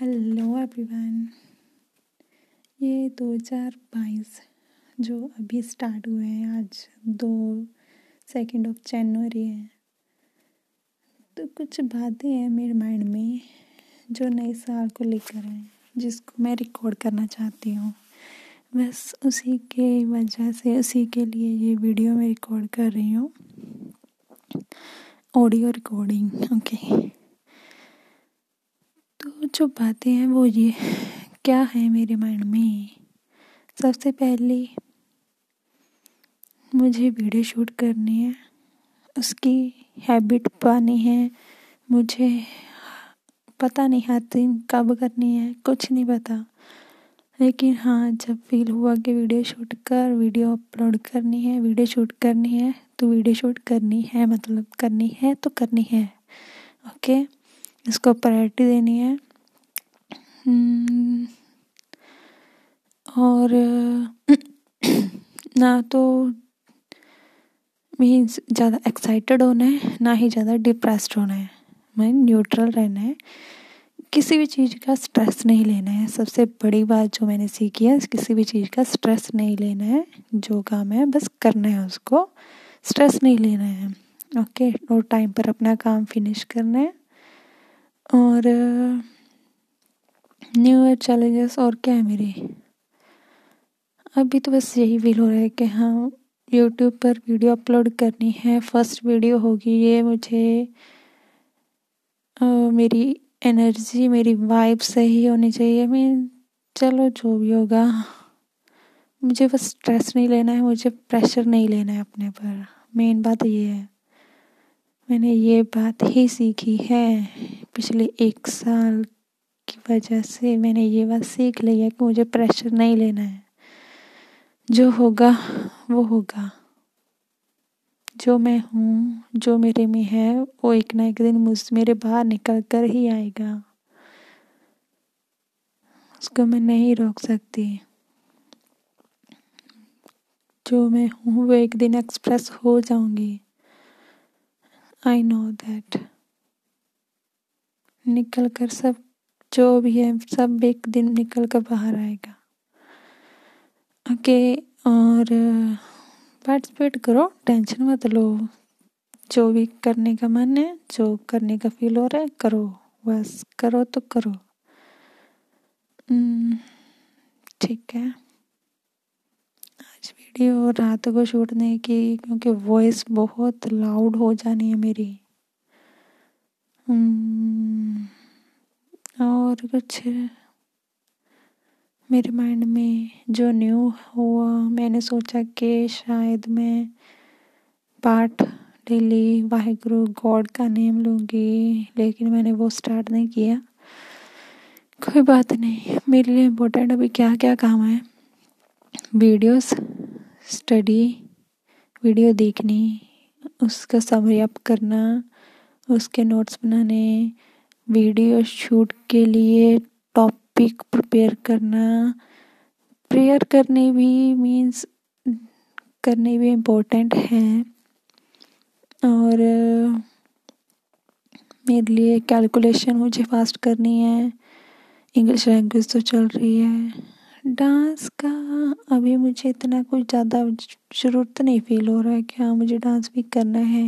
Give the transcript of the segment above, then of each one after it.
Hello everyone ये दो हज़ार बाईस जो अभी स्टार्ट हुए हैं, आज दो सेकेंड ऑफ़ जनवरी है। तो कुछ बातें हैं मेरे माइंड में जो नए साल को लेकर हैं, जिसको मैं रिकॉर्ड करना चाहती हूँ। बस उसी के वजह से, उसी के लिए ये वीडियो मैं रिकॉर्ड कर रही हूँ। ऑडियो रिकॉर्डिंग ओके तो जो बातें हैं वो ये क्या है मेरे माइंड में? सबसे पहले मुझे वीडियो शूट करनी है। उसकी हैबिट पानी है। मुझे पता नहीं आती कब करनी है। कुछ नहीं पता। लेकिन हाँ जब फील हुआ कि वीडियो शूट कर, वीडियो अपलोड करनी है, वीडियो शूट करनी है तो वीडियो शूट करनी है मतलब करनी है तो करनी है। ओके? इसको प्रायोरिटी देनी है। और, ना तो मीन्स ज़्यादा एक्साइटेड होना है, ना ही ज़्यादा डिप्रेस्ड होना है। मीन न्यूट्रल रहना है। किसी भी चीज़ का स्ट्रेस नहीं लेना है। सबसे बड़ी बात जो मैंने सीखी है, किसी भी चीज़ का स्ट्रेस नहीं लेना है। जो काम है, बस करना है उसको। स्ट्रेस नहीं लेना है। ओके और टाइम पर अपना काम फिनिश करना है। और न्यू ईयर चैलेंजेस और क्या है मेरी? अभी तो बस यही फील हो रहा है कि हाँ यूट्यूब पर वीडियो अपलोड करनी है। फ़र्स्ट वीडियो होगी ये मुझे आ, मेरी एनर्जी मेरी वाइब सही होनी चाहिए। मीन चलो जो भी होगा। मुझे बस स्ट्रेस नहीं लेना है मुझे प्रेशर नहीं लेना है अपने पर। मेन बात ये है। मैंने ये बात ही सीखी है पिछले एक साल वजह से मैंने ये बात सीख ली है कि मुझे प्रेशर नहीं लेना है। जो होगा, वो होगा। जो मैं हूँ, जो मेरे में है, वो एक ना एक दिन मुझ, मेरे बाहर निकल कर ही आएगा। उसको मैं नहीं रोक सकती। जो मैं हूँ, वो एक दिन एक्सप्रेस हो जाऊँगी। आई नो दैट निकल कर सब जो भी है सब एक दिन निकल कर बाहर आएगा। ओके और पार्टिसिपेट करो टेंशन मत लो। जो भी करने का मन है जो करने का फील हो रहा है करो। बस करो तो करो। हम्म, ठीक है। आज वीडियो रात को शूट नहीं की क्योंकि वॉइस बहुत लाउड हो जानी है मेरी। हम्म, और कुछ मेरे माइंड में जो न्यू हुआ, मैंने सोचा कि शायद मैं पाठ डेली वाहिगुरु, गॉड का नेम लूँगी, लेकिन मैंने वो स्टार्ट नहीं किया। कोई बात नहीं, मेरे लिए इम्पोर्टेंट अभी क्या क्या काम है? वीडियोस स्टडी वीडियो देखनी, उसका समरी अप करना, उसके नोट्स बनाने वीडियो शूट के लिए टॉपिक प्रिपेयर करना। प्रेयर करने भी मीन्स करने भी इम्पोर्टेंट है। और, मेरे लिए कैलकुलेशन मुझे फास्ट करनी है। इंग्लिश लैंग्वेज तो चल रही है। डांस का अभी मुझे इतना कुछ ज़्यादा ज़रूरत नहीं फील हो रहा है कि हाँ मुझे डांस भी करना है।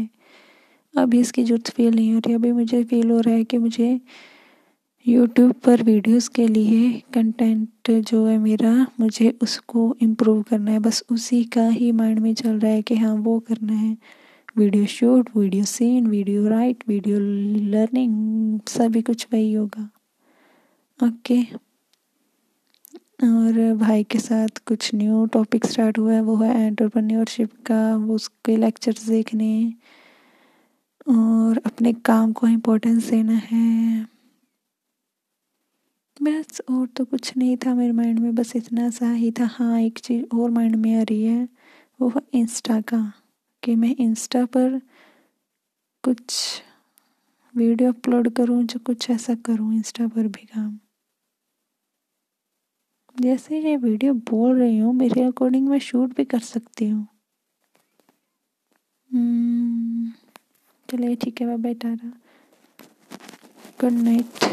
अभी इसकी ज़रूरत फील नहीं हो रही, अभी मुझे फील हो रहा है कि मुझे यूट्यूब पर वीडियोस के लिए कंटेंट जो है मेरा, मुझे उसको इम्प्रूव करना है। बस उसी का ही माइंड में चल रहा है कि हाँ वो करना है। Video shoot video scene video write video learning सभी कुछ वही होगा। ओके और भाई के साथ कुछ न्यू टॉपिक स्टार्ट हुआ है, वो है एंटरप्रेन्योरशिप का उसके लेक्चर्स देखने। और अपने काम को इम्पोर्टेंस देना है। बस और तो कुछ नहीं था, मेरे माइंड में बस इतना सा ही था। हाँ एक चीज़ और माइंड में आ रही है, वो है इंस्टा का, कि मैं इंस्टा पर कुछ वीडियो अपलोड करूँ जो कुछ ऐसा करूँ इंस्टा पर भी काम। जैसे ये वीडियो बोल रही हूँ, मेरे अकॉर्डिंग मैं शूट भी कर सकती हूँ। चलिए ठीक है bye bye Tara good night